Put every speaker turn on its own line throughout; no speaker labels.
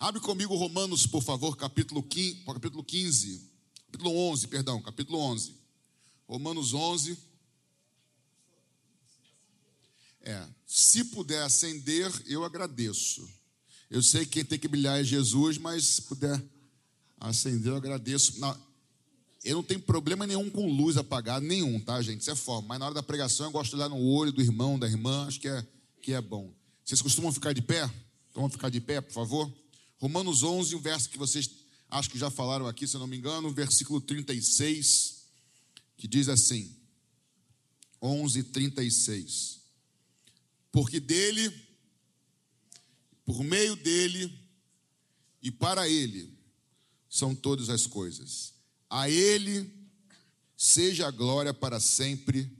Abre comigo Romanos, por favor, capítulo 15, capítulo 15, capítulo 11, perdão, capítulo 11. Romanos 11. É, se puder acender, eu agradeço. Eu sei que quem tem que brilhar é Jesus, mas se puder acender, eu agradeço. Não, eu não tenho problema nenhum com luz apagada, nenhum, tá, gente? Isso é forma. Mas na hora da pregação eu gosto de olhar no olho do irmão, da irmã, acho que é, que é bom. Vocês costumam ficar de pé? Então vamos ficar de pé, por favor? Romanos 11, um verso que vocês acho que já falaram aqui, se eu não me engano, versículo 36, que diz assim: 11, 36. Porque dele, por meio dele e para ele são todas as coisas. A ele seja a glória para sempre.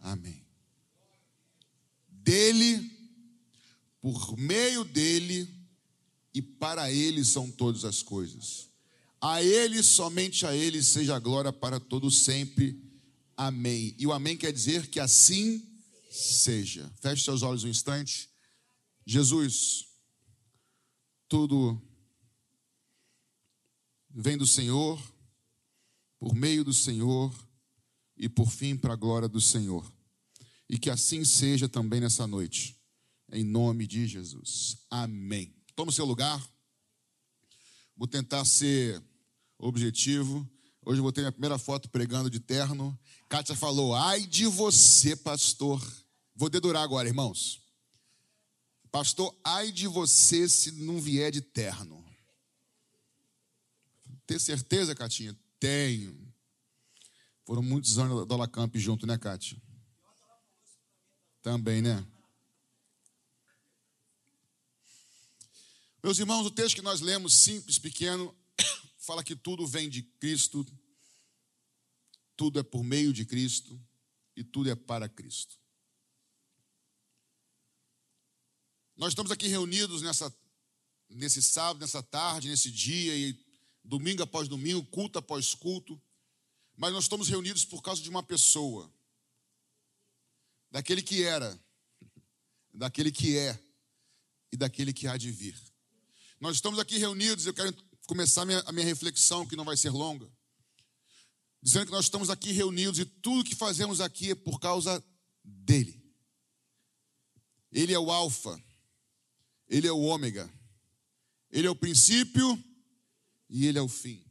Amém. Dele, por meio dele e para ele são todas as coisas. A ele, somente a ele, seja a glória para todos sempre. Amém. E o amém quer dizer que assim seja. Feche seus olhos um instante. Jesus, tudo vem do Senhor, por meio do Senhor e por fim para a glória do Senhor. E que assim seja também nessa noite. Em nome de Jesus. Amém. Toma o seu lugar. Vou tentar ser objetivo. Hoje eu vou ter minha primeira foto pregando de terno. Kátia falou: ai de você, pastor. Vou dedurar agora, irmãos. Pastor, ai de você se não vier de terno. Tem certeza, Catinha? Tenho. Foram muitos anos da Camp junto, né, Kátia? Também, né? Meus irmãos, o texto que nós lemos, simples, pequeno, fala que tudo vem de Cristo, tudo é por meio de Cristo e tudo é para Cristo. Nós estamos aqui reunidos nessa, nesse sábado, nessa tarde, nesse dia, e domingo após domingo, culto após culto, mas nós estamos reunidos por causa de uma pessoa, daquele que era, daquele que é e daquele que há de vir. Nós estamos aqui reunidos, eu quero começar a minha, a minha reflexão, que não vai ser longa, dizendo que nós estamos aqui reunidos e tudo que fazemos aqui é por causa dele. Ele é o Alfa, ele é o Ômega, ele é o princípio e ele é o fim.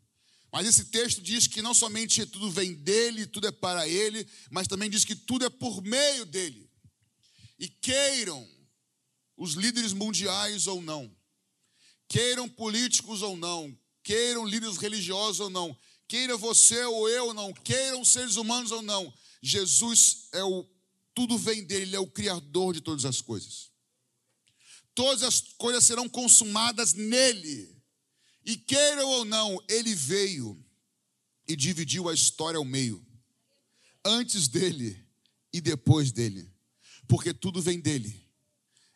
Mas esse texto diz que não somente tudo vem dele, tudo é para ele, mas também diz que tudo é por meio dele. E queiram os líderes mundiais ou não, queiram políticos ou não, queiram líderes religiosos ou não, queira você ou eu ou não, queiram seres humanos ou não, Jesus é o tudo vem dele, ele é o criador de todas as coisas. Todas as coisas serão consumadas nele. E queiram ou não, ele veio e dividiu a história ao meio. Antes dele e depois dele. Porque tudo vem dele.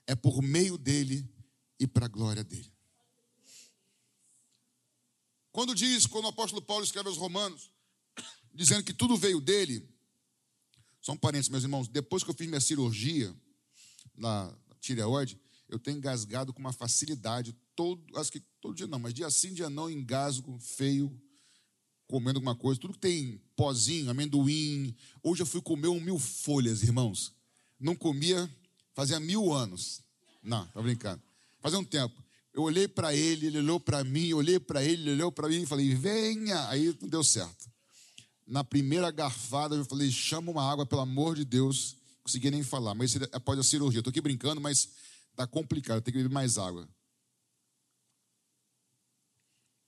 É por meio dele e para a glória dele. Quando diz, quando o apóstolo Paulo escreve aos Romanos, dizendo que tudo veio dele, só um parênteses, meus irmãos, depois que eu fiz minha cirurgia na tireoide, eu tenho engasgado com uma facilidade, todo, acho que todo dia não, mas dia sim, dia não, engasgo, feio, comendo alguma coisa, tudo que tem pozinho, amendoim. Hoje eu fui comer um mil folhas, irmãos. Não comia fazia mil anos. Não, tá brincando. Fazia um tempo. Eu olhei para ele, ele olhou para mim, olhei para ele, ele olhou para mim e falei, venha. Aí não deu certo. Na primeira garfada, eu falei, chama uma água, pelo amor de Deus. Consegui nem falar, mas isso é após a cirurgia. Estou aqui brincando, mas está complicado, tem que beber mais água.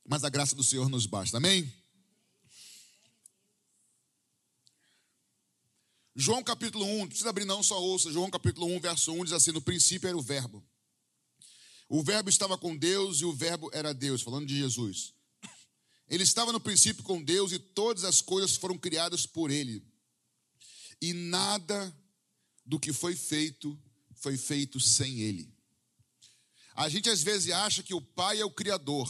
Mas a graça do Senhor nos basta, amém? João capítulo 1, não precisa abrir não, só ouça. João capítulo 1, verso 1 diz assim: No princípio era o Verbo o Verbo estava com Deus e o Verbo era Deus, falando de Jesus. Ele estava no princípio com Deus e todas as coisas foram criadas por ele. E nada do que foi feito foi feito sem ele. A gente às vezes acha que o Pai é o Criador,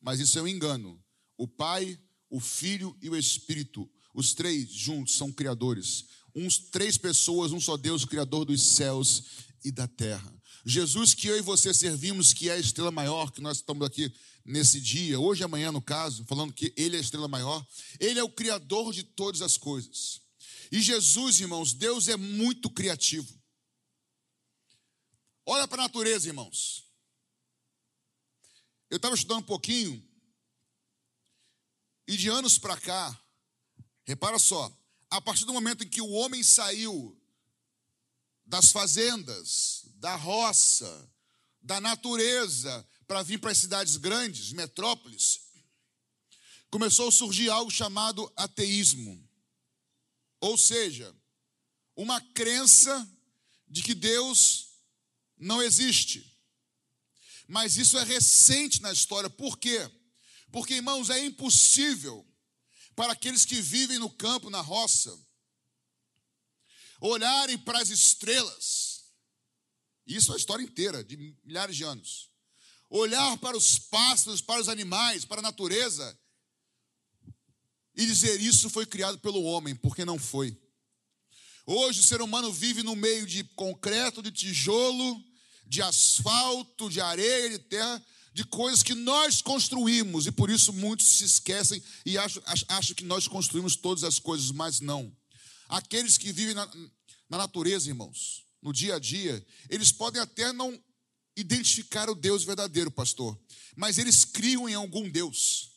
mas isso é um engano. O Pai, o Filho e o Espírito, os três juntos são criadores. Uns três pessoas, um só Deus, o Criador dos céus e da terra. Jesus que eu e você servimos, que é a estrela maior, que nós estamos aqui nesse dia, hoje e amanhã no caso, falando que Ele é a estrela maior, Ele é o Criador de todas as coisas. E Jesus, irmãos, Deus é muito criativo. Olha para a natureza, irmãos. Eu estava estudando um pouquinho, e de anos para cá, repara só, a partir do momento em que o homem saiu das fazendas, da roça, da natureza, para vir para as cidades grandes, metrópoles, começou a surgir algo chamado ateísmo. Ou seja, uma crença de que Deus não existe. Mas isso é recente na história, por quê? Porque, irmãos, é impossível para aqueles que vivem no campo, na roça, olharem para as estrelas, isso é a história inteira, de milhares de anos, olhar para os pássaros, para os animais, para a natureza, e dizer isso foi criado pelo homem, porque não foi. Hoje o ser humano vive no meio de concreto, de tijolo, de asfalto, de areia, de terra, de coisas que nós construímos, e por isso muitos se esquecem e acham, acham que nós construímos todas as coisas, mas não. Aqueles que vivem na, na natureza, irmãos, no dia a dia, eles podem até não identificar o Deus verdadeiro, pastor, mas eles criam em algum Deus.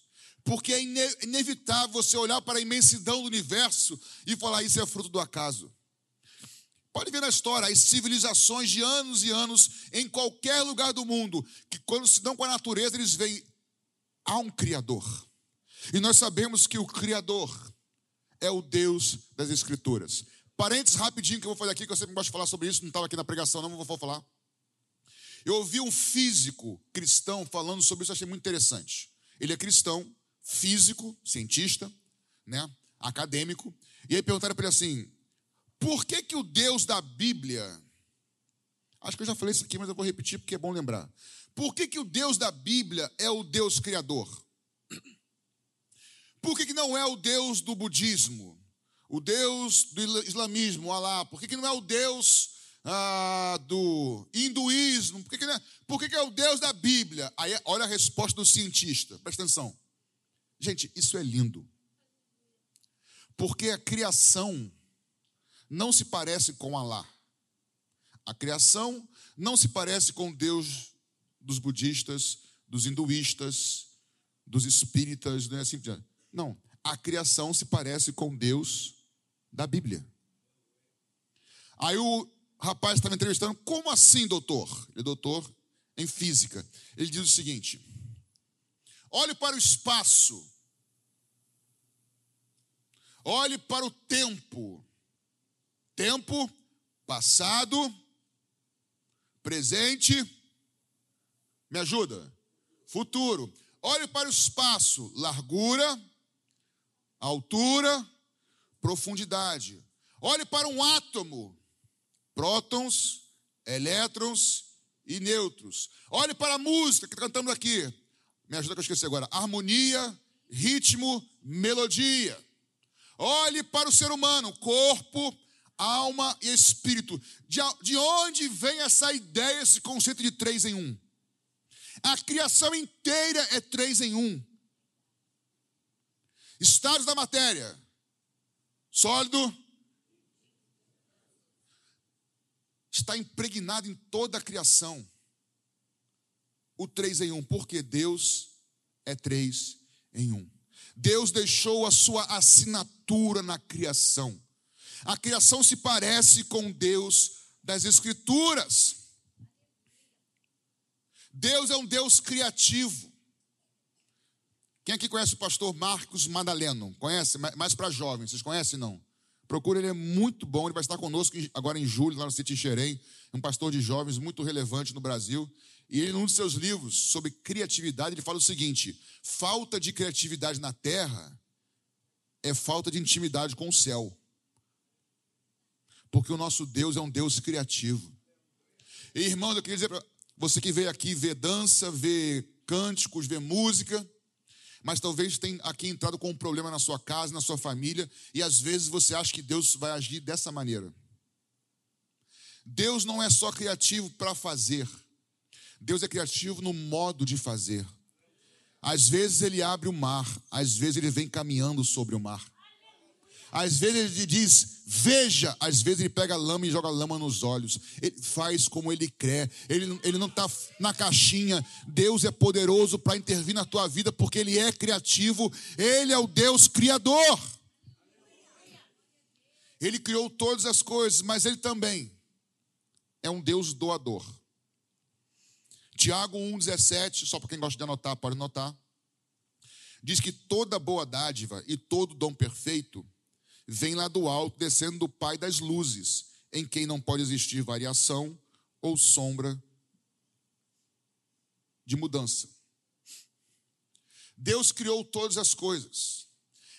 Porque é inevitável você olhar para a imensidão do universo e falar isso é fruto do acaso. Pode ver na história as civilizações de anos e anos em qualquer lugar do mundo, que quando se dão com a natureza, eles veem há um Criador. E nós sabemos que o Criador é o Deus das Escrituras. Parênteses rapidinho que eu vou fazer aqui, que eu sempre gosto de falar sobre isso, não estava aqui na pregação, não, vou falar. Eu ouvi um físico cristão falando sobre isso, achei muito interessante. Ele é cristão, físico, cientista, né, acadêmico, e aí perguntaram para ele assim: por que, que o Deus da Bíblia, acho que eu já falei isso aqui, mas eu vou repetir porque é bom lembrar. Por que, que o Deus da Bíblia é o Deus criador? Por que, que não é o Deus do budismo? O Deus do islamismo, Alá, por que, que não é o Deus ah, do hinduísmo? Por, que, que, é, por que, que é o Deus da Bíblia? Aí olha a resposta do cientista, presta atenção. Gente, isso é lindo. Porque a criação não se parece com Alá. A criação não se parece com Deus dos budistas, dos hinduístas, dos espíritas, não é assim? Não, a criação se parece com Deus da Bíblia. Aí o rapaz estava entrevistando, como assim, doutor? Ele é doutor em física. Ele diz o seguinte: olhe para o espaço, olhe para o tempo, tempo passado, presente, me ajuda, futuro. Olhe para o espaço, largura, altura, profundidade. Olhe para um átomo: prótons, elétrons e nêutrons. Olhe para a música que cantamos aqui. Me ajuda que eu esqueci agora. Harmonia, ritmo, melodia. Olhe para o ser humano, corpo, alma e espírito. De, de onde vem essa ideia, esse conceito de três em um? A criação inteira é três em um. Estados da matéria: sólido, está impregnado em toda a criação. O três em um, porque Deus é três em um. Deus deixou a sua assinatura na criação. A criação se parece com Deus das Escrituras. Deus é um Deus criativo. Quem aqui conhece o pastor Marcos Madaleno? Conhece? Mais para jovens, vocês conhecem não? Procura, ele é muito bom, ele vai estar conosco agora em julho, lá no City Xerém, um pastor de jovens muito relevante no Brasil. E ele, num de seus livros sobre criatividade, ele fala o seguinte: falta de criatividade na terra é falta de intimidade com o céu. Porque o nosso Deus é um Deus criativo. E, irmãos, eu queria dizer para você que veio aqui ver dança, ver cânticos, ver música, mas talvez tenha aqui entrado com um problema na sua casa, na sua família, e às vezes você acha que Deus vai agir dessa maneira. Deus não é só criativo para fazer, Deus é criativo no modo de fazer. Às vezes ele abre o mar, às vezes ele vem caminhando sobre o mar. Às vezes ele diz, veja, às vezes ele pega lama e joga lama nos olhos. Ele faz como ele quer. Ele, ele não está na caixinha. Deus é poderoso para intervir na tua vida porque ele é criativo. Ele é o Deus criador. Ele criou todas as coisas, mas ele também é um Deus doador. Tiago 1,17, só para quem gosta de anotar, pode anotar. Diz que toda boa dádiva e todo dom perfeito vem lá do alto, descendo do Pai das luzes, em quem não pode existir variação ou sombra de mudança. Deus criou todas as coisas,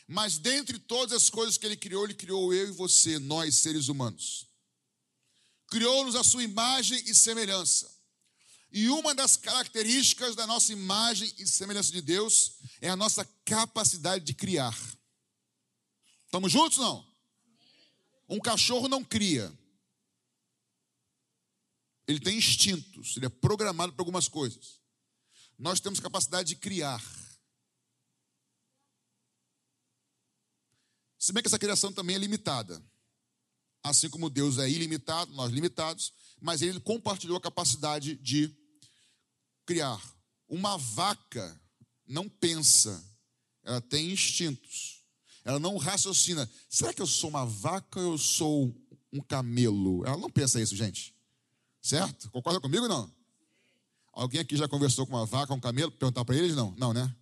mas dentre todas as coisas que Ele criou, Ele criou eu e você, nós seres humanos. Criou-nos a sua imagem e semelhança. E uma das características da nossa imagem e semelhança de Deus é a nossa capacidade de criar. Estamos juntos não? Um cachorro não cria. Ele tem instintos, ele é programado para algumas coisas. Nós temos capacidade de criar. Se bem que essa criação também é limitada. Assim como Deus é ilimitado, nós limitados, mas ele compartilhou a capacidade de criar. Uma vaca não pensa, ela tem instintos. Ela não raciocina. Será que eu sou uma vaca ou eu sou um camelo? Ela não pensa isso, gente. Certo? Concorda comigo não? Alguém aqui já conversou com uma vaca, um camelo? Perguntar para eles? Não, não, né?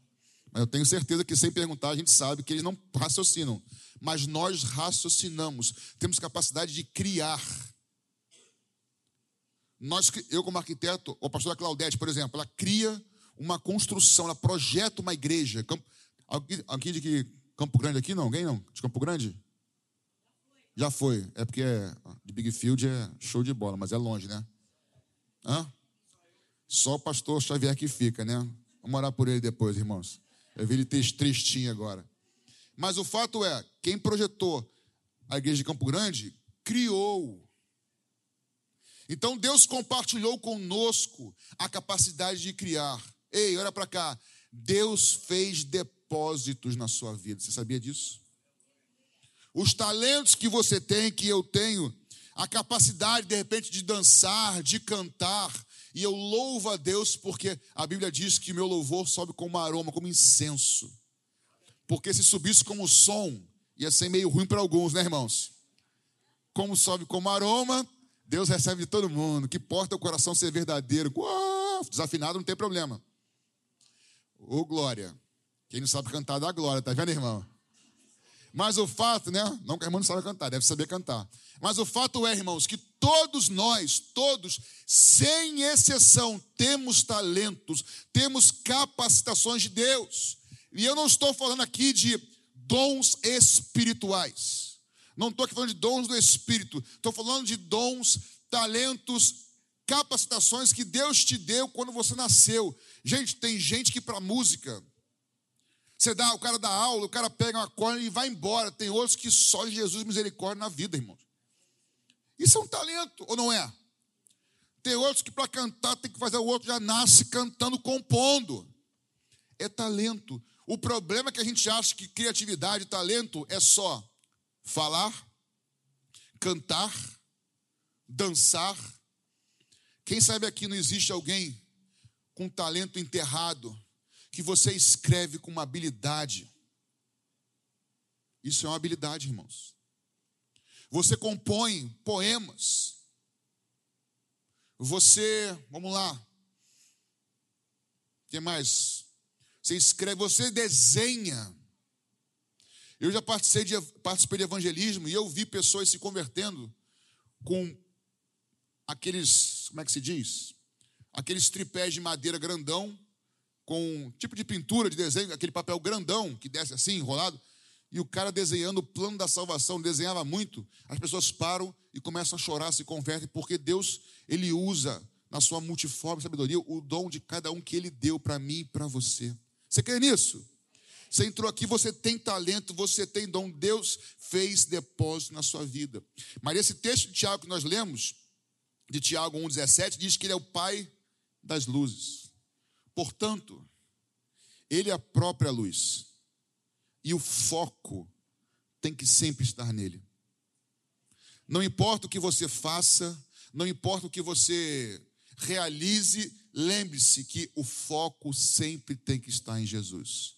Mas eu tenho certeza que sem perguntar a gente sabe que eles não raciocinam. Mas nós raciocinamos. Temos capacidade de criar. Nós, eu como arquiteto, ou a pastora Claudete, por exemplo, ela cria uma construção, ela projeta uma igreja. Alguém, alguém de que Campo Grande aqui não? Alguém não? De Campo Grande? Já foi. É porque é, de Big Field é show de bola, mas é longe, né? Hã? Só o pastor Xavier que fica, né? Vamos orar por ele depois, irmãos. Eu vi ele tristinho agora. Mas o fato é, quem projetou a igreja de Campo Grande criou. Então Deus compartilhou conosco a capacidade de criar. Ei, olha para cá. Deus fez depois propósitos na sua vida. Você sabia disso? Os talentos que você tem, que eu tenho, a capacidade de repente de dançar, de cantar, e eu louvo a Deus porque a Bíblia diz que meu louvor sobe como aroma, como incenso. Porque se subisse como som, ia ser meio ruim para alguns, né, irmãos? Como sobe como aroma, Deus recebe de todo mundo. Que porta o coração ser verdadeiro. Uau, desafinado não tem problema. Ô glória. Quem não sabe cantar dá glória, tá vendo, irmão? Mas o fato, né? Não que a irmã não sabe cantar, deve saber cantar. Mas o fato é, irmãos, que todos nós, todos, sem exceção, temos talentos, temos capacitações de Deus. E eu não estou falando aqui de dons espirituais. Não estou aqui falando de dons do Espírito. Estou falando de dons, talentos, capacitações que Deus te deu quando você nasceu. Gente, tem gente que para música você dá, o cara dá aula, o cara pega uma corda e vai embora. Tem outros que só Jesus misericórdia na vida, irmãos. Isso é um talento, ou não é? Tem outros que para cantar tem que fazer o outro já nasce cantando, compondo. É talento. O problema é que a gente acha que criatividade, talento é só falar, cantar, dançar. Quem sabe aqui não existe alguém com talento enterrado que você escreve com uma habilidade. Isso é uma habilidade, irmãos. Você compõe poemas. Você, vamos lá. O que mais? Você escreve, você desenha. Eu já participei de, participei de evangelismo e eu vi pessoas se convertendo com aqueles, como é que se diz? Aqueles tripés de madeira grandão com um tipo de pintura, de desenho, aquele papel grandão que desce assim, enrolado, e o cara desenhando o plano da salvação, desenhava muito, as pessoas param e começam a chorar, se convertem, porque Deus, Ele usa na sua multiforme sabedoria o dom de cada um que Ele deu para mim e para você. Você crê nisso? Você entrou aqui, você tem talento, você tem dom, Deus fez depósito na sua vida. Mas esse texto de Tiago que nós lemos, de Tiago 1,17 diz que ele é o pai das luzes. Portanto, ele é a própria luz. E o foco tem que sempre estar nele. Não importa o que você faça, não importa o que você realize, lembre-se que o foco sempre tem que estar em Jesus.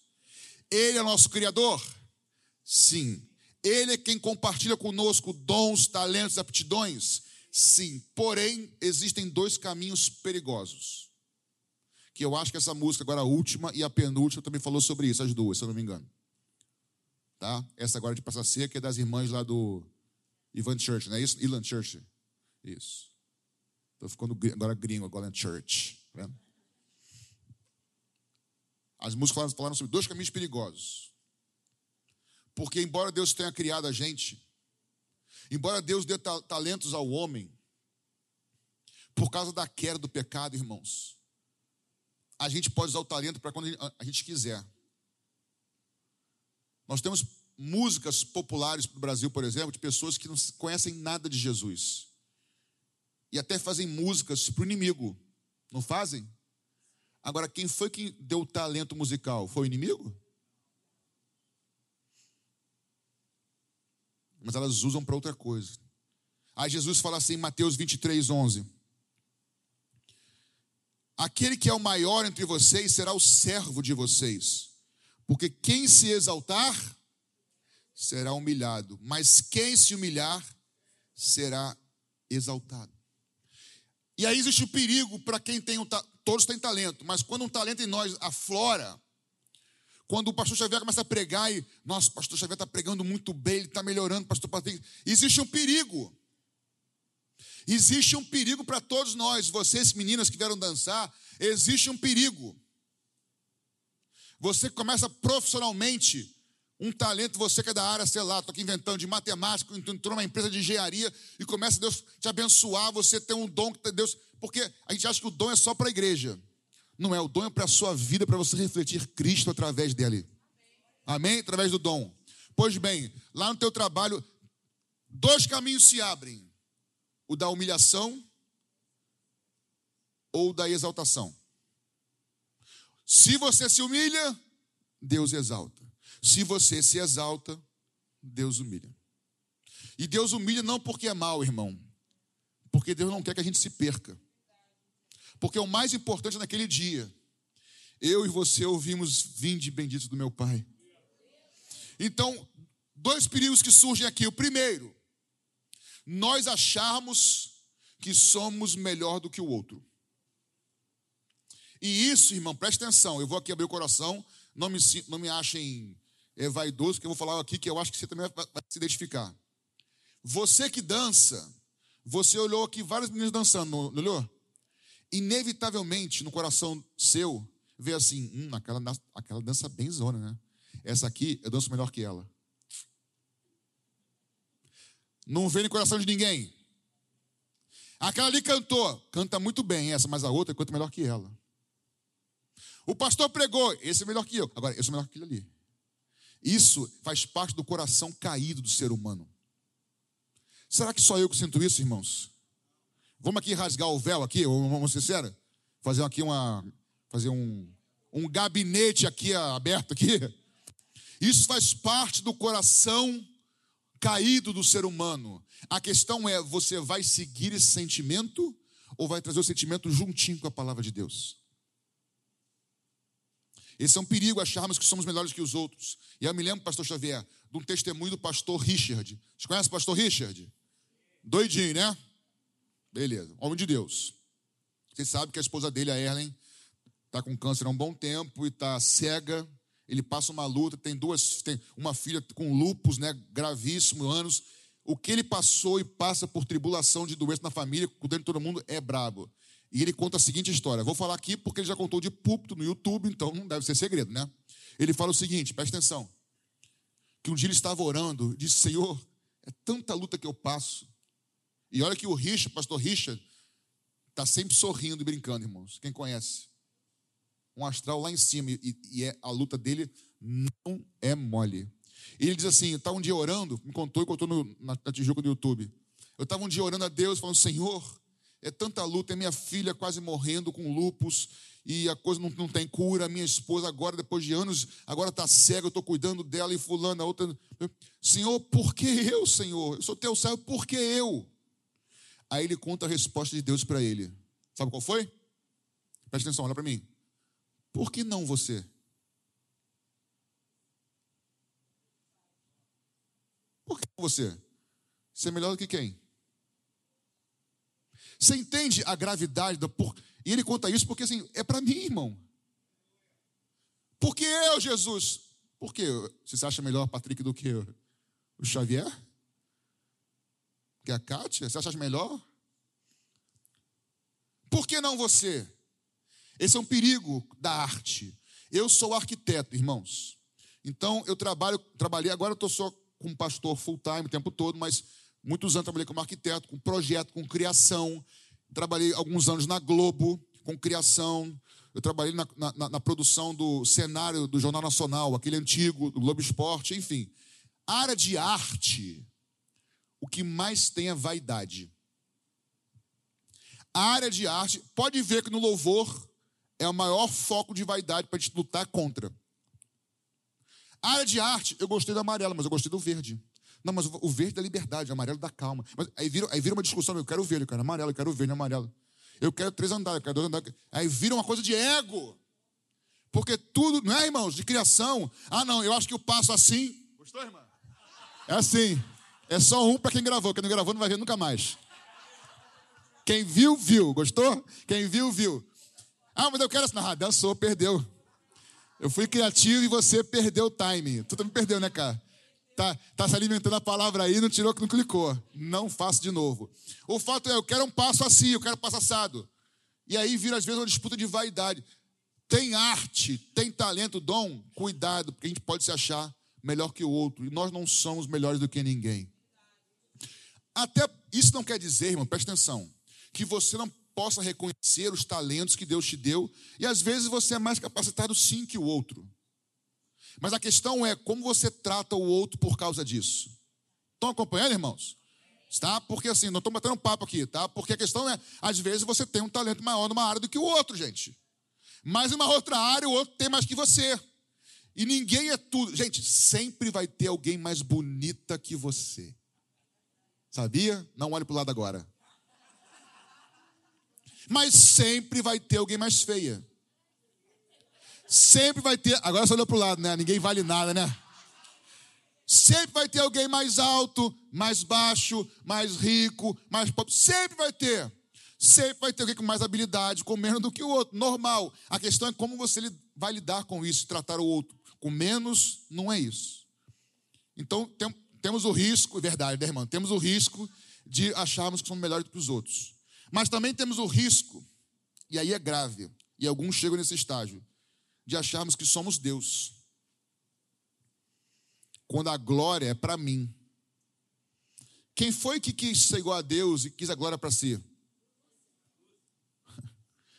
Ele é nosso Criador? Sim. Ele é quem compartilha conosco dons, talentos, aptidões? Sim. Porém, existem dois caminhos perigosos. Que eu acho que essa música, agora a última e a penúltima, também falou sobre isso, as duas, se eu não me engano. Tá? Essa agora de Praça Seca é das irmãs lá do Ivan Church, não é isso? Ilan Church. Isso. Estou ficando agora gringo, agora em Church. Tá vendo? As músicas falaram sobre dois caminhos perigosos. Porque, embora Deus tenha criado a gente, embora Deus dê talentos ao homem, por causa da queda do pecado, irmãos, a gente pode usar o talento para quando a gente quiser. Nós temos músicas populares do Brasil, por exemplo, de pessoas que não conhecem nada de Jesus. E até fazem músicas para o inimigo. Não fazem? Agora, quem foi que deu o talento musical? Foi o inimigo? Mas elas usam para outra coisa. Aí Jesus fala assim em Mateus 23, 11: Aquele que é o maior entre vocês será o servo de vocês, porque quem se exaltar será humilhado, mas quem se humilhar será exaltado. E aí existe o perigo para quem tem um todos têm talento, mas quando um talento em nós aflora, quando o pastor Xavier começa a pregar e, nossa, o pastor Xavier está pregando muito bem, ele está melhorando, pastor Patrick, existe um perigo. Existe um perigo para todos nós, vocês meninas que vieram dançar, existe um perigo. Você começa profissionalmente um talento, você que é da área, sei lá, estou aqui inventando de matemática, entrou numa empresa de engenharia e começa Deus te abençoar, você tem um dom que Deus. Porque a gente acha que o dom é só para a igreja. Não é, o dom é para a sua vida, para você refletir Cristo através dele. Amém? Através do dom. Pois bem, lá no teu trabalho, dois caminhos se abrem: o da humilhação ou da exaltação. Se você se humilha, Deus exalta. Se você se exalta, Deus humilha. E Deus humilha não porque é mal, irmão, porque Deus não quer que a gente se perca. Porque o mais importante naquele dia, eu e você ouvimos: Vinde bendito do meu Pai. Então, dois perigos que surgem aqui. O primeiro, nós acharmos que somos melhor do que o outro. E isso, irmão, preste atenção. Eu vou aqui abrir o coração. Não me, não me achem é vaidoso, que eu vou falar aqui que eu acho que você também vai, vai se identificar. Você que dança, você olhou aqui vários meninos dançando, não olhou? Inevitavelmente, no coração seu, vê assim: hum, aquela, aquela dança bem zona, né? Essa aqui, eu danço melhor que ela. Não vê no coração de ninguém. Aquela ali cantou, canta muito bem essa, mas a outra canta melhor que ela. O pastor pregou, esse é melhor que eu. Agora, eu sou melhor que aquele ali. Isso faz parte do coração caído do ser humano. Será que só eu que sinto isso, irmãos? Vamos aqui rasgar o véu aqui, vamos ser sérios? Fazer aqui uma. Fazer um, um gabinete aqui aberto aqui. Isso faz parte do coração caído do ser humano. A questão é: você vai seguir esse sentimento ou vai trazer o sentimento juntinho com a palavra de Deus? Esse é um perigo acharmos que somos melhores que os outros. E eu me lembro, pastor Xavier, de um testemunho do pastor Richard. Você conhece o pastor Richard? Doidinho, né? Beleza, homem de Deus. Você sabe que a esposa dele, a Erlen, está com câncer há um bom tempo e está cega. Ele passa uma luta, tem duas, tem uma filha com lupus, né, gravíssimo, anos. O que ele passou e passa por tribulação de doença na família, cuidando de todo mundo, é brabo. E ele conta a seguinte história. Vou falar aqui porque ele já contou de púlpito no YouTube, então não deve ser segredo, né? Ele fala o seguinte, presta atenção. Que um dia ele estava orando, disse: Senhor, é tanta luta que eu passo. E olha que o Richard, pastor Richard, está sempre sorrindo e brincando, irmãos. Quem conhece? Um astral lá em cima, e, e é, a luta dele não é mole. Ele diz assim: eu estava um dia orando, me contou e contou no, na, na Tijuca do YouTube. Eu estava um dia orando a Deus, falando: Senhor, é tanta luta, é minha filha quase morrendo com lupus e a coisa não, não tem cura. Minha esposa agora, depois de anos, agora está cega, eu estou cuidando dela e fulano, a outra. Senhor, por que eu, Senhor? Eu sou teu servo, por que eu? Aí ele conta a resposta de Deus para ele. Sabe qual foi? Presta atenção, olha para mim. Por que não você? Por que você? Você é melhor do que quem? Você entende a gravidade da por... E ele conta isso porque assim, é para mim, irmão. Por que eu, Jesus? Por que você acha melhor Patrick do que o Xavier? Que a Kátia? Você acha melhor? Por que não você? Esse é um perigo da arte. Eu sou arquiteto, irmãos. Então eu trabalho, trabalhei agora eu estou só como pastor full time o tempo todo, mas muitos anos trabalhei como arquiteto, com projeto, com criação. Trabalhei alguns anos na Globo, com criação. Eu trabalhei na, na, na produção do cenário do Jornal Nacional, aquele antigo, do Globo Esporte, enfim. A área de arte, o que mais tem é vaidade. A área de arte, pode ver que no louvor é o maior foco de vaidade para a gente lutar contra. A área de arte, eu gostei do amarelo, mas eu gostei do verde. Não, mas o verde da liberdade, o amarelo da calma. Mas aí vira, aí vira uma discussão, eu quero o verde, eu quero amarelo, eu quero o verde, amarelo. Eu quero três andares, eu quero dois andares. Aí vira uma coisa de ego. Porque tudo, não é, irmãos, de criação. Ah, não, eu acho que eu passo assim. Gostou, irmã? É assim. É só um para quem gravou. Quem não gravou não vai ver nunca mais. Quem viu, viu. Gostou? Quem viu, viu. Ah, mas eu quero assim. Ah, dançou, perdeu. Eu fui criativo e você perdeu o time. Tu também perdeu, né, cara? Tá, tá se alimentando a palavra aí, não tirou que não clicou. Não faço de novo. O fato é, eu quero um passo assim, eu quero um passo assado. E aí vira às vezes uma disputa de vaidade. Tem arte, tem talento, dom, cuidado, porque a gente pode se achar melhor que o outro. E nós não somos melhores do que ninguém. Até isso não quer dizer, irmão, preste atenção, que você não possa reconhecer os talentos que Deus te deu, e às vezes você é mais capacitado sim que o outro. Mas a questão é como você trata o outro por causa disso. Estão acompanhando, irmãos? Tá? Porque assim, não estou batendo papo aqui, tá? Porque a questão é, às vezes você tem um talento maior numa área do que o outro, gente. Mas em uma outra área, o outro tem mais que você. E ninguém é tudo. Gente, sempre vai ter alguém mais bonita que você. Sabia? Não olhe para o lado agora mas sempre vai ter alguém mais feia. Sempre vai ter. Agora você olhou para o lado, né? Ninguém vale nada, né? Sempre vai ter alguém mais alto, mais baixo, mais rico, mais pobre. Sempre vai ter. Sempre vai ter alguém com mais habilidade, com menos do que o outro. Normal. A questão é como você vai lidar com isso, tratar o outro. Com menos, não é isso. Então, tem, temos o risco, verdade, né, irmão? Temos o risco de acharmos que somos melhores que os outros. Mas também temos o risco, e aí é grave, e alguns chegam nesse estágio, de acharmos que somos Deus. Quando a glória é para mim. Quem foi que quis ser igual a Deus e quis a glória para si?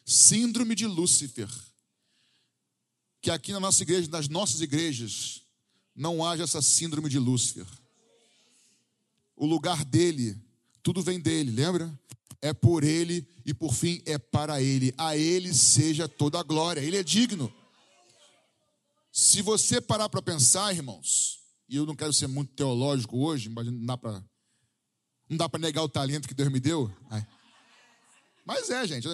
Síndrome de Lúcifer. Que aqui na nossa igreja, nas nossas igrejas, não haja essa síndrome de Lúcifer. O lugar dele, tudo vem dele, lembra? É por Ele e por fim é para Ele. A Ele seja toda a glória. Ele é digno. Se você parar para pensar, irmãos, e eu não quero ser muito teológico hoje, mas não dá para não dá para negar o talento que Deus me deu. Mas é, gente.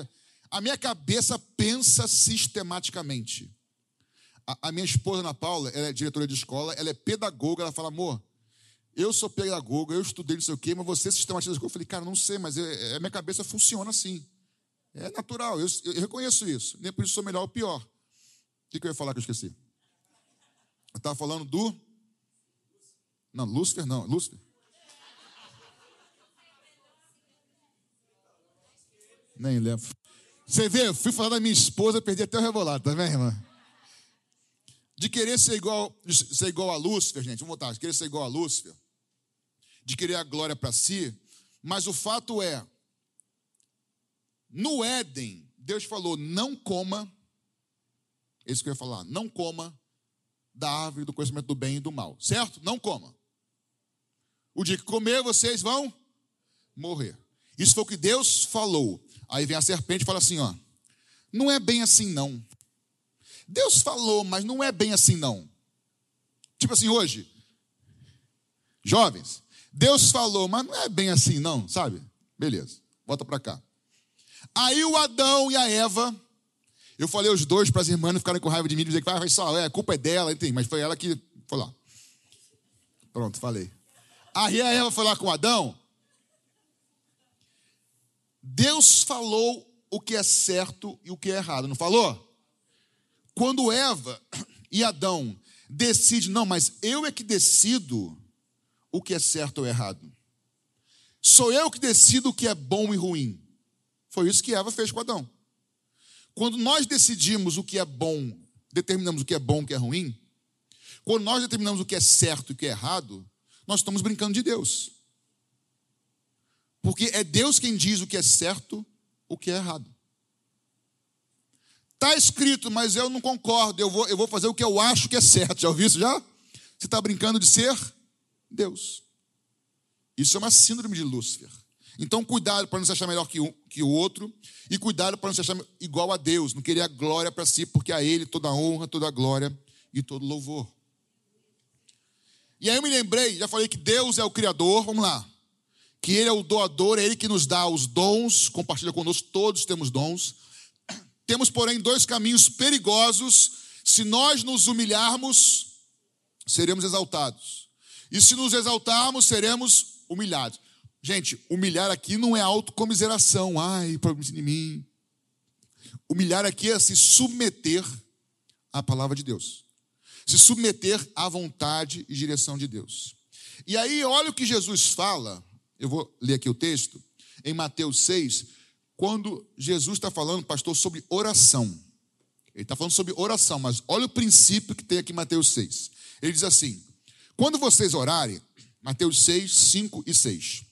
A minha cabeça pensa sistematicamente. A, a minha esposa, Ana Paula, ela é diretora de escola, ela é pedagoga, ela fala, amor, eu sou pedagogo, eu estudei não sei o quê, mas você sistematiza. Eu falei, cara, não sei, mas é, é, a minha cabeça funciona assim. É natural, eu, eu reconheço isso. Nem por isso sou melhor ou pior. O que, que eu ia falar que eu esqueci? Eu estava falando do. Não, Lúcifer não, Lúcifer. Nem lembro. Você vê, fui falar da minha esposa, perdi até o rebolado, tá vendo, irmã? De querer ser igual, ser igual a Lúcifer, gente, vamos voltar, de querer ser igual a Lúcifer de querer a glória para si, mas o fato é, no Éden, Deus falou: não coma, é isso que eu ia falar, não coma da árvore do conhecimento do bem e do mal, certo? Não coma. O dia que comer, vocês vão morrer. Isso foi o que Deus falou. Aí vem a serpente e fala assim: ó, não é bem assim não. Deus falou, mas não é bem assim não. Tipo assim, hoje, jovens, Deus falou, mas não é bem assim não, sabe? Beleza, volta para cá. Aí o Adão e a Eva, eu falei os dois para as irmãs ficarem com raiva de mim, dizer que vai só, é, a culpa é dela, entende? mas foi ela que foi lá. Pronto, falei. Aí a Eva foi lá com Adão. Deus falou o que é certo e o que é errado, não falou? Quando Eva e Adão decidem, não, mas eu é que decido o que é certo ou errado. Sou eu que decido o que é bom e ruim. Foi isso que Eva fez com Adão. Quando nós decidimos o que é bom, determinamos o que é bom e o que é ruim, quando nós determinamos o que é certo e o que é errado, nós estamos brincando de Deus. Porque é Deus quem diz o que é certo, o que é errado. Está escrito, mas eu não concordo, eu vou, eu vou fazer o que eu acho que é certo. Já ouviu isso já? Você está brincando de ser Deus. Isso é uma síndrome de Lúcifer. Então, cuidado para não se achar melhor que, um, que o outro, e cuidado para não se achar igual a Deus, não querer a glória para si, porque a Ele toda a honra, toda a glória e todo louvor. E aí eu me lembrei, já falei que Deus é o Criador, vamos lá. Que Ele é o doador, é Ele que nos dá os dons, compartilha conosco, todos temos dons. Temos, porém, dois caminhos perigosos. Se nós nos humilharmos, seremos exaltados. E se nos exaltarmos, seremos humilhados. Gente, humilhar aqui não é autocomiseração. Ai, problema de mim. Humilhar aqui é se submeter à palavra de Deus se submeter à vontade e direção de Deus. E aí, olha o que Jesus fala, eu vou ler aqui o texto, em Mateus 6, quando Jesus está falando, pastor, sobre oração. Ele está falando sobre oração, mas olha o princípio que tem aqui em Mateus 6. Ele diz assim: quando vocês orarem, Mateus 6, 5 e 6.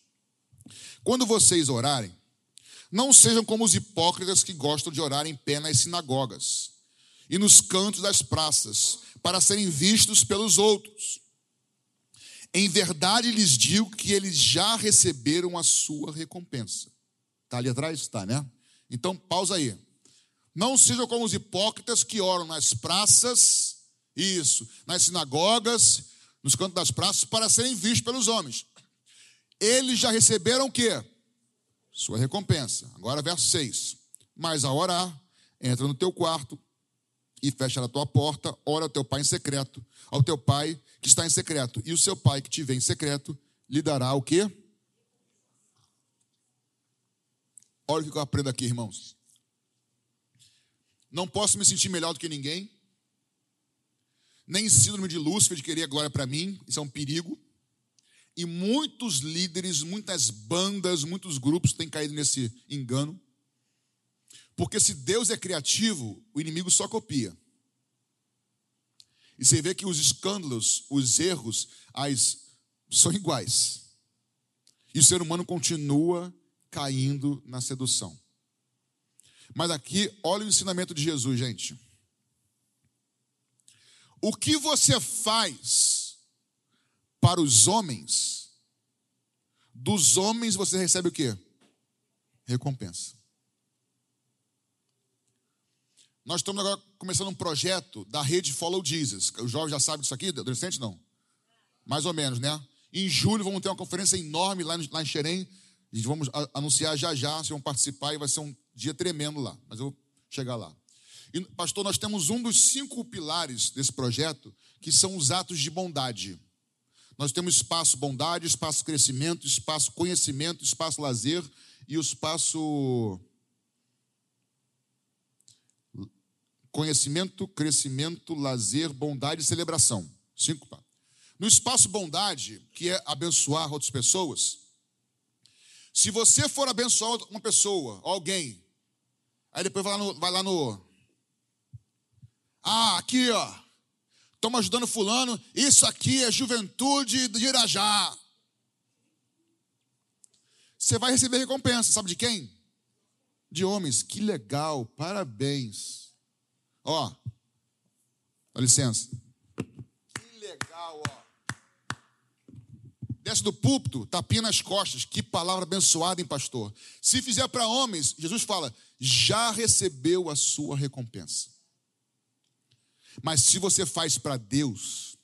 Quando vocês orarem, não sejam como os hipócritas que gostam de orar em pé nas sinagogas e nos cantos das praças, para serem vistos pelos outros. Em verdade lhes digo que eles já receberam a sua recompensa. Está ali atrás? Está, né? Então, pausa aí. Não sejam como os hipócritas que oram nas praças, isso, nas sinagogas, nos cantos das praças, para serem vistos pelos homens. Eles já receberam o quê? Sua recompensa. Agora, verso 6. Mas a orar, entra no teu quarto, e fecha a tua porta, ora ao teu pai em secreto, ao teu pai que está em secreto. E o seu pai que te vê em secreto lhe dará o quê? Olha o que eu aprendo aqui, irmãos. Não posso me sentir melhor do que ninguém. Nem síndrome de Lúcifer de querer glória para mim, isso é um perigo. E muitos líderes, muitas bandas, muitos grupos têm caído nesse engano. Porque se Deus é criativo, o inimigo só copia. E você vê que os escândalos, os erros, as são iguais. E o ser humano continua caindo na sedução. Mas aqui, olha o ensinamento de Jesus, gente. O que você faz para os homens, dos homens você recebe o quê? Recompensa. Nós estamos agora começando um projeto da rede Follow Jesus. Os jovens já sabem disso aqui, adolescente não? Mais ou menos, né? Em julho vamos ter uma conferência enorme lá, em Xerém. E vamos anunciar já já, vocês vão participar e vai ser um dia tremendo lá. Mas eu vou chegar lá. E, pastor, nós temos um dos cinco pilares desse projeto, que são os atos de bondade. Nós temos espaço bondade, espaço crescimento, espaço conhecimento, espaço lazer e o espaço conhecimento, crescimento, lazer, bondade e celebração. Cinco. No espaço bondade, que é abençoar outras pessoas, se você for abençoar uma pessoa, alguém, aí depois vai lá no. Vai lá no ah, aqui, ó. Estamos ajudando fulano. Isso aqui é juventude de Irajá. Você vai receber recompensa, sabe de quem? De homens. Que legal, parabéns. Ó, dá licença. Que legal, ó. Desce do púlpito, tapinha nas costas. Que palavra abençoada, hein, pastor? Se fizer para homens, Jesus fala, já recebeu a sua recompensa. Mas se você faz para Deus,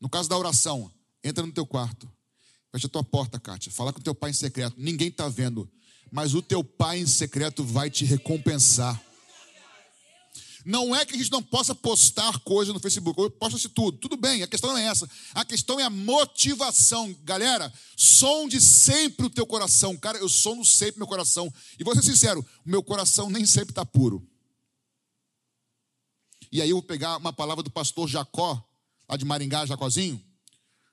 no caso da oração, entra no teu quarto, fecha a tua porta, Kátia, fala com teu pai em secreto, ninguém está vendo, mas o teu pai em secreto vai te recompensar. Não é que a gente não possa postar coisa no Facebook, posta-se tudo, tudo bem, a questão não é essa. A questão é a motivação. Galera, sonde sempre o teu coração. Cara, eu sondo sempre meu coração. E vou ser sincero, o meu coração nem sempre está puro. E aí eu vou pegar uma palavra do pastor Jacó, lá de Maringá, Jacozinho.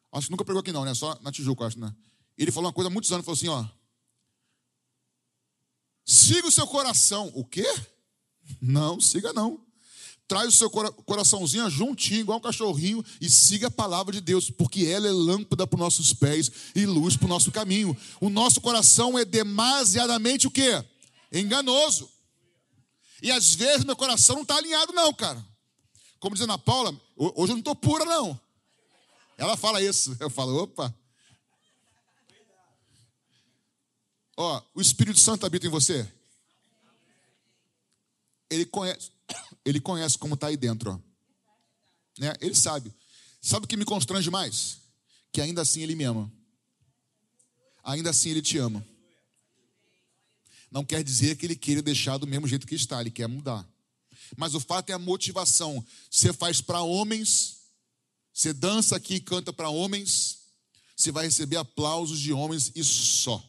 Acho que nunca pregou aqui não, né? Só na Tijuca, acho, né? Ele falou uma coisa há muitos anos, falou assim, ó. Siga o seu coração. O quê? Não, siga não. Traz o seu coraçãozinho juntinho, igual um cachorrinho, e siga a palavra de Deus, porque ela é lâmpada para os nossos pés e luz para o nosso caminho. O nosso coração é demasiadamente o quê? Enganoso. E às vezes meu coração não está alinhado, não, cara. Como diz a Ana Paula, hoje eu não estou pura, não. Ela fala isso. Eu falo, opa. Ó, o Espírito Santo habita em você? Ele conhece, ele conhece como está aí dentro. Ó. Né? Ele sabe. Sabe o que me constrange mais? Que ainda assim ele me ama. Ainda assim ele te ama. Não quer dizer que ele queira deixar do mesmo jeito que está, ele quer mudar. Mas o fato é a motivação. Você faz para homens, você dança aqui e canta para homens, você vai receber aplausos de homens e só.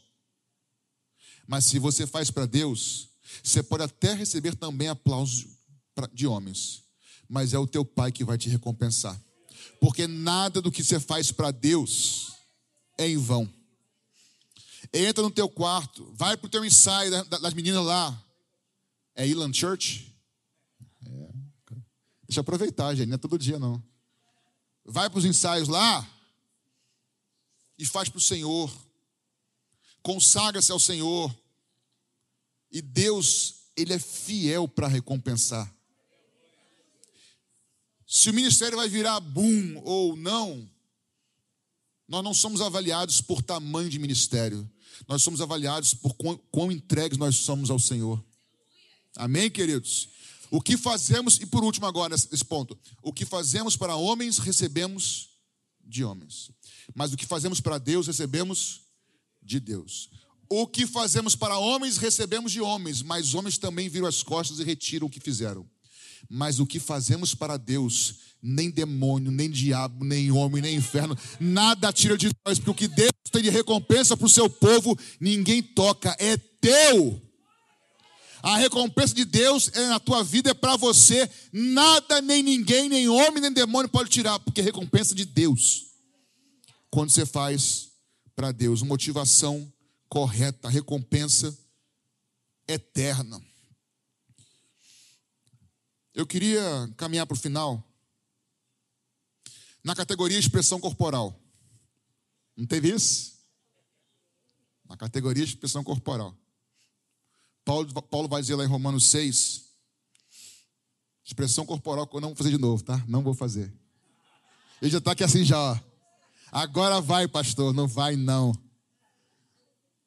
Mas se você faz para Deus, você pode até receber também aplausos de homens, mas é o teu pai que vai te recompensar. Porque nada do que você faz para Deus é em vão. Entra no teu quarto, vai para o teu ensaio das meninas lá. É Elan Church? Deixa eu aproveitar, gente, não é todo dia não. Vai para os ensaios lá e faz para o Senhor. Consagra-se ao Senhor. E Deus, Ele é fiel para recompensar. Se o ministério vai virar boom ou não, nós não somos avaliados por tamanho de ministério, nós somos avaliados por quão, quão entregues nós somos ao Senhor. Amém, queridos? O que fazemos, e por último agora, nesse ponto, o que fazemos para homens, recebemos de homens. Mas o que fazemos para Deus, recebemos de Deus. O que fazemos para homens, recebemos de homens, mas homens também viram as costas e retiram o que fizeram. Mas o que fazemos para Deus, nem demônio, nem diabo, nem homem, nem inferno, nada tira de nós, porque o que Deus tem de recompensa para o seu povo, ninguém toca, é teu. A recompensa de Deus é na tua vida, é para você, nada, nem ninguém, nem homem, nem demônio pode tirar, porque é recompensa de Deus. Quando você faz para Deus, motivação correta, recompensa eterna. Eu queria caminhar para o final na categoria expressão corporal. Não teve isso? Na categoria expressão corporal. Paulo, Paulo vai dizer lá em Romanos 6, expressão corporal que eu não vou fazer de novo, tá? Não vou fazer. Ele já está aqui assim já. Agora vai, pastor. Não vai, não.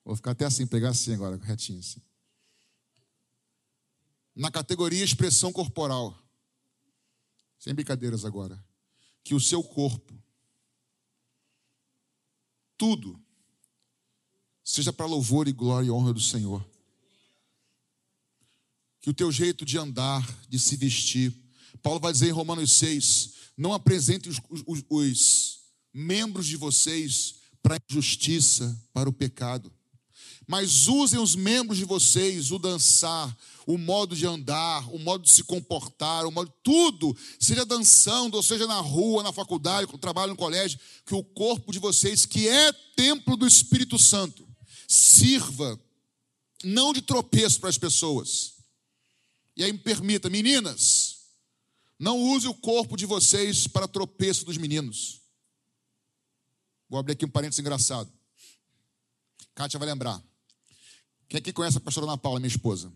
Vou ficar até assim, pegar assim agora, retinho assim. Na categoria expressão corporal. Sem brincadeiras agora. Que o seu corpo, tudo, seja para louvor e glória e honra do Senhor. Que o teu jeito de andar, de se vestir. Paulo vai dizer em Romanos 6: não apresente os, os, os membros de vocês para a injustiça, para o pecado mas usem os membros de vocês, o dançar, o modo de andar, o modo de se comportar, o modo tudo, seja dançando, ou seja na rua, na faculdade, no trabalho no colégio, que o corpo de vocês, que é templo do Espírito Santo, sirva não de tropeço para as pessoas. E aí me permita, meninas, não use o corpo de vocês para tropeço dos meninos. Vou abrir aqui um parênteses engraçado. Kátia vai lembrar. Quem aqui conhece a pastora Ana Paula, minha esposa?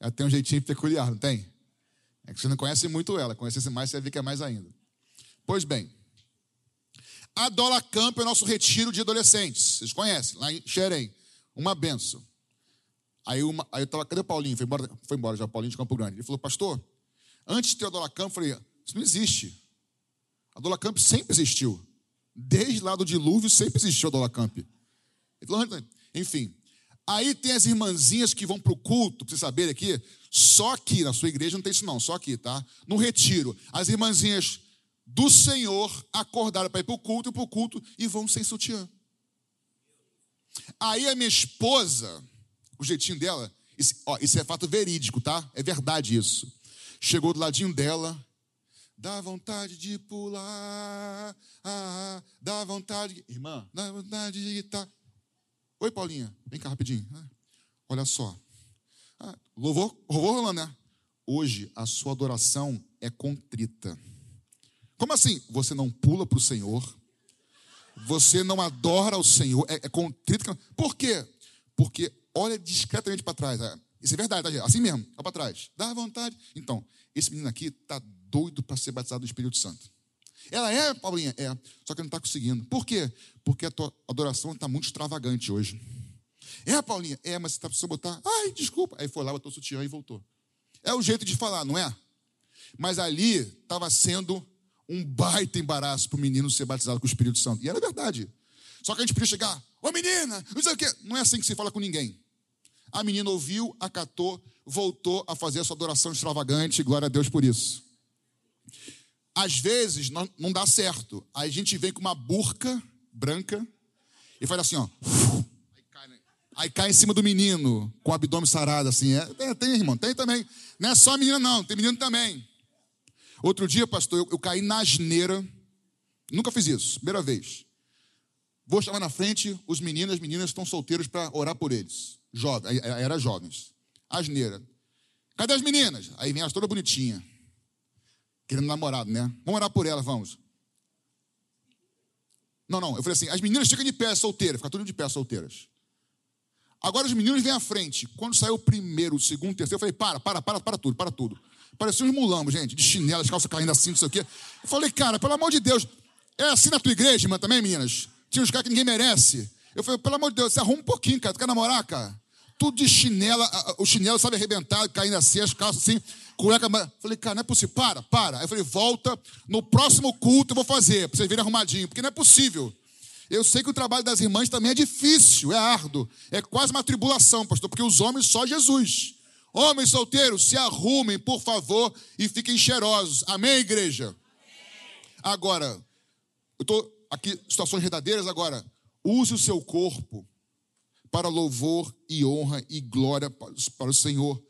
Ela tem um jeitinho peculiar, não tem? É que você não conhece muito ela, conhecesse mais, você vai ver que é mais ainda. Pois bem, A Dola Camp é o nosso retiro de adolescentes. Vocês conhecem, lá em Xerém. Uma benção. Aí, uma, aí eu tava, cadê o Paulinho? Foi embora, foi embora já, o Paulinho de Campo Grande. Ele falou, pastor, antes de ter a Dola Camp, eu falei, isso não existe. A Dola Camp sempre existiu. Desde lá do dilúvio sempre existiu a Dola Camp. Enfim. Aí tem as irmãzinhas que vão para o culto, para vocês saberem aqui. Só aqui, na sua igreja não tem isso não, só aqui, tá? No retiro. As irmãzinhas do Senhor acordaram para ir para o culto e para o culto e vão sem sutiã. Aí a minha esposa, o jeitinho dela, isso, ó, isso é fato verídico, tá? É verdade isso. Chegou do ladinho dela, dá vontade de pular, ah, dá vontade, irmã, dá vontade de gritar. Oi, Paulinha, vem cá rapidinho. Ah, olha só. Ah, louvor, louvor rolando, né? Hoje a sua adoração é contrita. Como assim? Você não pula para o Senhor, você não adora o Senhor, é, é contrito. Por quê? Porque olha discretamente para trás. É, isso é verdade, tá, assim mesmo, olha para trás. Dá vontade. Então, esse menino aqui está doido para ser batizado no Espírito Santo. Ela é, Paulinha? É. Só que não está conseguindo. Por quê? Porque a tua adoração está muito extravagante hoje. É, Paulinha? É, mas você está precisando botar. Ai, desculpa. Aí foi lá, botou o sutiã e voltou. É o jeito de falar, não é? Mas ali estava sendo um baita embaraço para o menino ser batizado com o Espírito Santo. E era verdade. Só que a gente podia chegar, ô menina, não sei o quê. Não é assim que se fala com ninguém. A menina ouviu, acatou, voltou a fazer a sua adoração extravagante, glória a Deus por isso. Às vezes não, não dá certo. A gente vem com uma burca branca e faz assim, ó. Aí cai, né? aí cai em cima do menino, com o abdômen sarado, assim. É, tem, tem, irmão, tem também. Não é só menina, não, tem menino também. Outro dia, pastor, eu, eu caí na asneira. Nunca fiz isso, primeira vez. Vou chamar na frente os meninos, as meninas estão solteiros para orar por eles. Jovem, era jovens. Asneira. Cadê as meninas? Aí vem elas toda bonitinha. Querendo namorado, né? Vamos orar por elas, vamos. Não, não. Eu falei assim: as meninas ficam de pé solteiras, fica tudo de pé solteiras. Agora os meninos vêm à frente. Quando saiu o primeiro, o segundo, o terceiro, eu falei: para, para, para, para tudo, para tudo. Parecia uns mulambos, gente, de chinelas, calça caindo assim, não sei o quê. Eu falei, cara, pelo amor de Deus, é assim na tua igreja, irmã, também, meninas? Tinha uns caras que ninguém merece. Eu falei, pelo amor de Deus, você arruma um pouquinho, cara. Tu quer namorar, cara? Tudo de chinela, o chinelo, sabe, arrebentado, caindo assim, as calças assim, cueca. Falei, cara, não é possível. Para, para. Aí eu falei, volta, no próximo culto eu vou fazer, pra vocês virem arrumadinho, porque não é possível. Eu sei que o trabalho das irmãs também é difícil, é árduo, é quase uma tribulação, pastor, porque os homens só Jesus. Homens solteiros, se arrumem, por favor, e fiquem cheirosos. Amém, igreja? Amém. Agora, eu estou aqui, situações verdadeiras agora. Use o seu corpo para louvor e honra e glória para o Senhor.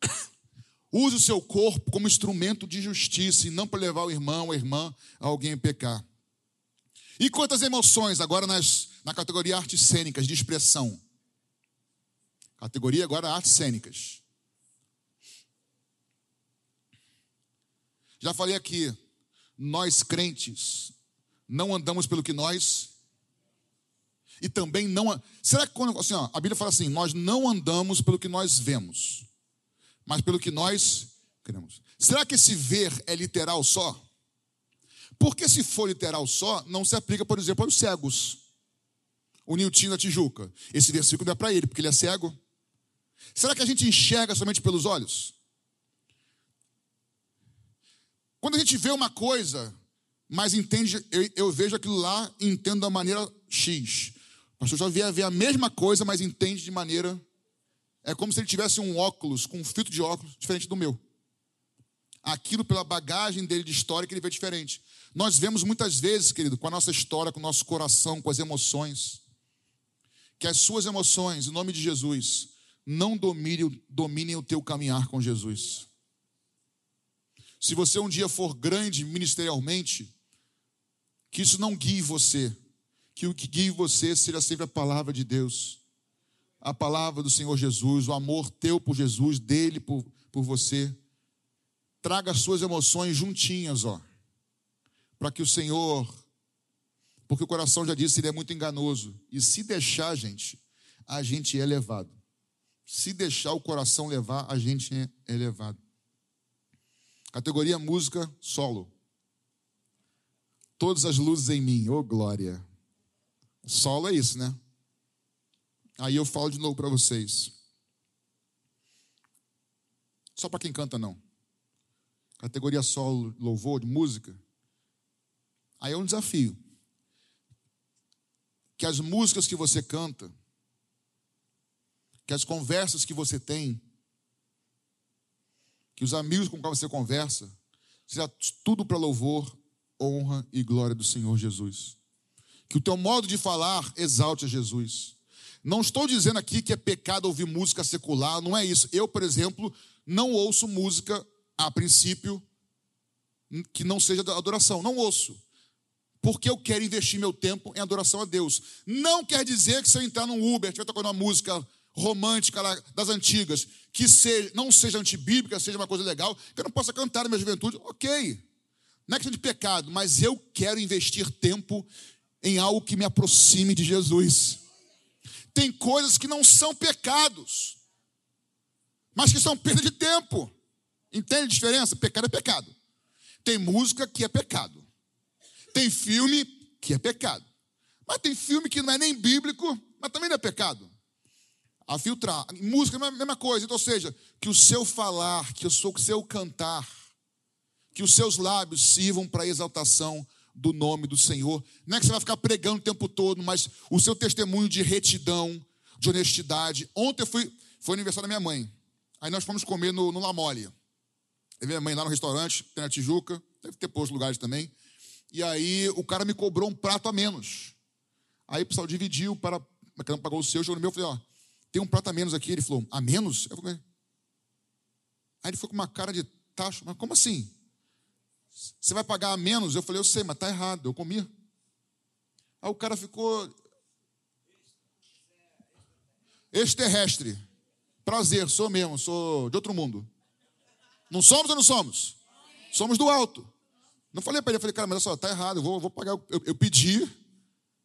Use o seu corpo como instrumento de justiça e não para levar o irmão ou a irmã a alguém a pecar. E quantas emoções, agora nas, na categoria artes cênicas, de expressão. Categoria agora artes cênicas. Já falei aqui, nós crentes não andamos pelo que nós e também não Será que quando assim, ó, a Bíblia fala assim, nós não andamos pelo que nós vemos, mas pelo que nós queremos. Será que esse ver é literal só? Porque se for literal só, não se aplica, por exemplo, aos cegos. O Nilton da Tijuca. Esse versículo é para ele, porque ele é cego. Será que a gente enxerga somente pelos olhos? Quando a gente vê uma coisa, mas entende, eu, eu vejo aquilo lá e entendo da maneira X. O pastor via ver a mesma coisa, mas entende de maneira. É como se ele tivesse um óculos, com um filtro de óculos diferente do meu. Aquilo, pela bagagem dele de história, que ele vê diferente. Nós vemos muitas vezes, querido, com a nossa história, com o nosso coração, com as emoções, que as suas emoções, em nome de Jesus, não dominem, dominem o teu caminhar com Jesus. Se você um dia for grande ministerialmente, que isso não guie você, que o que guie você seja sempre a palavra de Deus, a palavra do Senhor Jesus, o amor teu por Jesus, dele por, por você. Traga as suas emoções juntinhas, ó, para que o Senhor, porque o coração já disse, ele é muito enganoso, e se deixar, gente, a gente é levado. Se deixar o coração levar, a gente é levado. Categoria música solo. todas as luzes em mim. Ô, oh, glória. Solo é isso, né? Aí eu falo de novo para vocês. Só para quem canta, não. Categoria solo, louvor, de música. Aí é um desafio. Que as músicas que você canta, que as conversas que você tem, que os amigos com quem você conversa, seja tudo para louvor, honra e glória do Senhor Jesus. Que o teu modo de falar exalte a Jesus. Não estou dizendo aqui que é pecado ouvir música secular, não é isso. Eu, por exemplo, não ouço música a princípio que não seja adoração, não ouço. Porque eu quero investir meu tempo em adoração a Deus. Não quer dizer que se eu entrar num Uber, estiver tocando uma música romântica das antigas, que seja, não seja antibíblica, seja uma coisa legal, que eu não possa cantar na minha juventude, ok. Não é questão de pecado, mas eu quero investir tempo em algo que me aproxime de Jesus. Tem coisas que não são pecados, mas que são perda de tempo. Entende a diferença? Pecado é pecado. Tem música que é pecado. Tem filme que é pecado. Mas tem filme que não é nem bíblico, mas também não é pecado a filtrar. Música é a mesma coisa. Então, ou seja, que o seu falar, que o seu cantar, que os seus lábios sirvam para a exaltação do nome do Senhor. Não é que você vai ficar pregando o tempo todo, mas o seu testemunho de retidão, de honestidade. Ontem eu fui, foi aniversário da minha mãe. Aí nós fomos comer no, no La Mole. Eu minha mãe lá no restaurante, tem na Tijuca, deve ter poucos lugares também. E aí o cara me cobrou um prato a menos. Aí o pessoal dividiu, para, cada pagou o seu, jogou no meu, eu falei, ó, tem um prato a menos aqui. Ele falou, a menos? Eu falei, aí ele ficou com uma cara de tacho, mas como assim? Você vai pagar a menos? Eu falei, eu sei, mas tá errado, eu comi. Aí o cara ficou. Extraterrestre. Prazer, sou mesmo, sou de outro mundo. Não somos ou não somos? Somos do alto. Não falei para ele, eu falei, cara, mas olha só, tá errado, eu vou, vou pagar. Eu, eu pedi,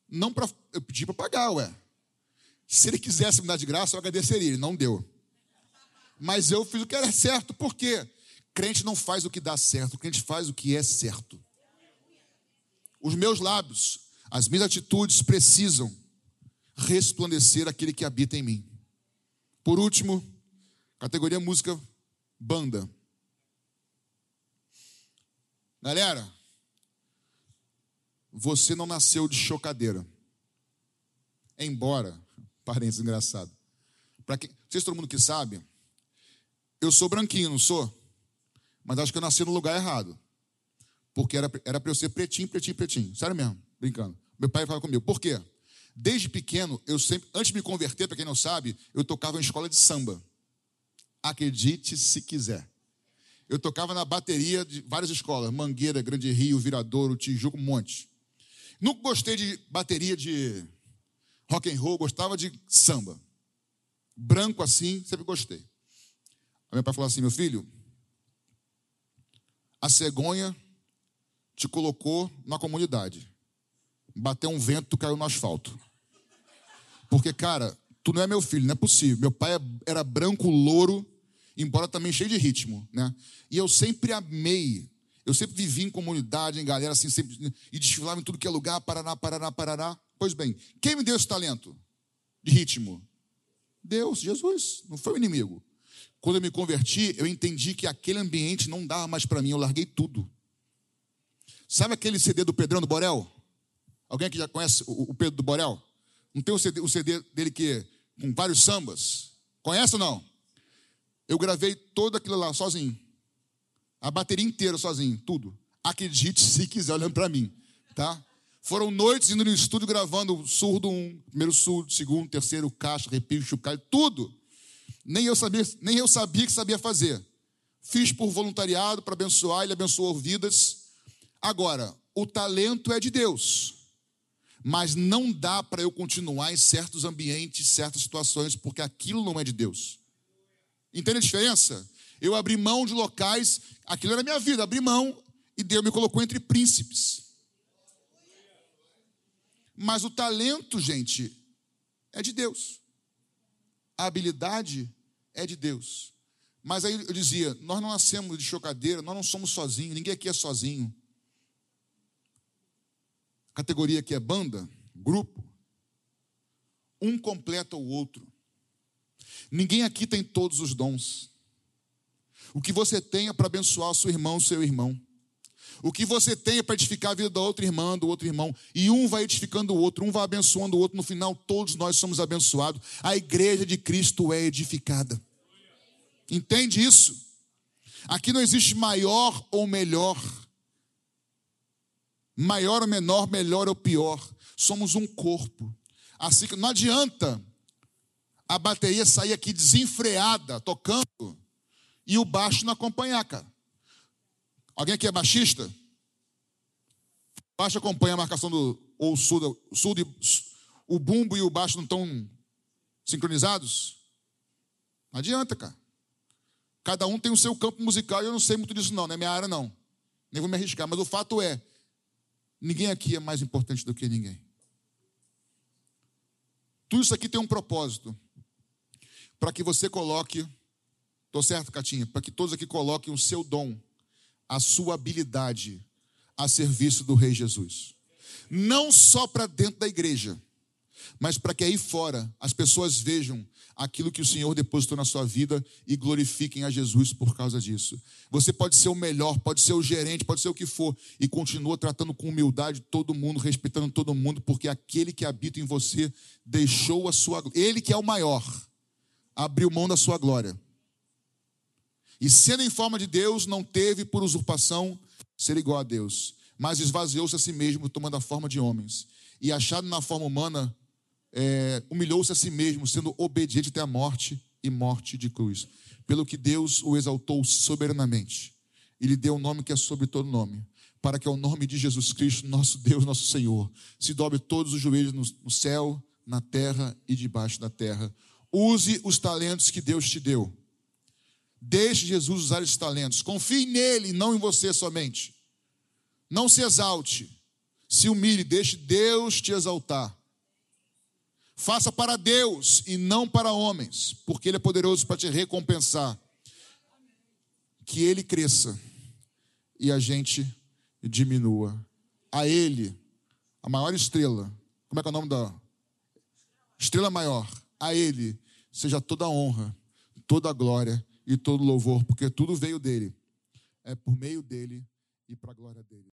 não para. Eu pedi para pagar, ué. Se ele quisesse me dar de graça, eu agradeceria. Ele não deu. Mas eu fiz o que era certo. Por quê? Crente não faz o que dá certo, crente faz o que é certo. Os meus lábios, as minhas atitudes precisam resplandecer aquele que habita em mim. Por último, categoria música banda. Galera, você não nasceu de chocadeira. Embora Parênteses engraçado. Para quem, se todo mundo que sabe, eu sou branquinho, não sou? Mas acho que eu nasci no lugar errado. Porque era, para eu ser pretinho, pretinho, pretinho. Sério mesmo, brincando. Meu pai falava comigo. Por quê? Desde pequeno, eu sempre, antes de me converter, para quem não sabe, eu tocava em escola de samba. Acredite se quiser. Eu tocava na bateria de várias escolas, Mangueira, Grande Rio, Viradouro, Tijuca, um monte. Nunca gostei de bateria de rock and roll, gostava de samba. Branco assim, sempre gostei. Aí meu pai falou assim: meu filho, a cegonha te colocou na comunidade. Bateu um vento, caiu no asfalto. Porque, cara, tu não é meu filho, não é possível. Meu pai era branco, louro, embora também cheio de ritmo, né? E eu sempre amei, eu sempre vivi em comunidade, em galera assim, sempre, e desfilava em tudo que é lugar, Paraná, Paraná, Paraná. Pois bem, quem me deu esse talento de ritmo? Deus, Jesus, não foi o inimigo. Quando eu me converti, eu entendi que aquele ambiente não dava mais para mim, eu larguei tudo. Sabe aquele CD do Pedrão do Borel? Alguém que já conhece o Pedro do Borel? Não tem o CD, o CD dele que com vários sambas? Conhece ou não? Eu gravei todo aquilo lá sozinho. A bateria inteira sozinho, tudo. Acredite se quiser olhando para mim, tá? Foram noites indo no estúdio gravando surdo um, primeiro surdo, segundo, terceiro, caixa, repio, chocalho, tudo. Nem eu sabia, nem eu sabia que sabia fazer. Fiz por voluntariado para abençoar, ele abençoou vidas. Agora, o talento é de Deus. Mas não dá para eu continuar em certos ambientes, certas situações, porque aquilo não é de Deus. Entende a diferença? Eu abri mão de locais, aquilo era minha vida, abri mão e Deus me colocou entre príncipes. Mas o talento, gente, é de Deus. A habilidade é de Deus. Mas aí eu dizia: nós não nascemos de chocadeira, nós não somos sozinhos, ninguém aqui é sozinho. categoria que é banda, grupo, um completa o outro. Ninguém aqui tem todos os dons. O que você tem é para abençoar o seu irmão, o seu irmão. O que você tem é para edificar a vida da outra irmã, do outro irmão. E um vai edificando o outro, um vai abençoando o outro. No final, todos nós somos abençoados. A igreja de Cristo é edificada. Entende isso? Aqui não existe maior ou melhor. Maior ou menor, melhor ou pior. Somos um corpo. Assim que não adianta a bateria sair aqui desenfreada, tocando, e o baixo não acompanhar, cara. Alguém aqui é baixista? Baixo acompanha a marcação do. Ou sul, sul de, o bumbo e o baixo não estão sincronizados? Não adianta, cara. Cada um tem o seu campo musical e eu não sei muito disso, não, não é minha área, não. Nem vou me arriscar, mas o fato é: ninguém aqui é mais importante do que ninguém. Tudo isso aqui tem um propósito. Para que você coloque, estou certo, Catinha? Para que todos aqui coloquem o seu dom a sua habilidade a serviço do Rei Jesus. Não só para dentro da igreja, mas para que aí fora as pessoas vejam aquilo que o Senhor depositou na sua vida e glorifiquem a Jesus por causa disso. Você pode ser o melhor, pode ser o gerente, pode ser o que for, e continua tratando com humildade todo mundo, respeitando todo mundo, porque aquele que habita em você deixou a sua. Ele que é o maior, abriu mão da sua glória e sendo em forma de Deus, não teve por usurpação ser igual a Deus, mas esvaziou-se a si mesmo, tomando a forma de homens. E achado na forma humana, é, humilhou-se a si mesmo, sendo obediente até a morte e morte de cruz. Pelo que Deus o exaltou soberanamente e lhe deu o um nome que é sobre todo nome, para que ao nome de Jesus Cristo, nosso Deus, nosso Senhor, se dobre todos os joelhos no, no céu, na terra e debaixo da terra. Use os talentos que Deus te deu Deixe Jesus usar esses talentos. Confie nele, não em você somente. Não se exalte. Se humilhe, deixe Deus te exaltar. Faça para Deus e não para homens, porque Ele é poderoso para te recompensar. Que Ele cresça e a gente diminua. A Ele, a maior estrela, como é que é o nome da estrela maior? A Ele seja toda a honra, toda a glória e todo louvor, porque tudo veio dele. É por meio dele e para a glória dele.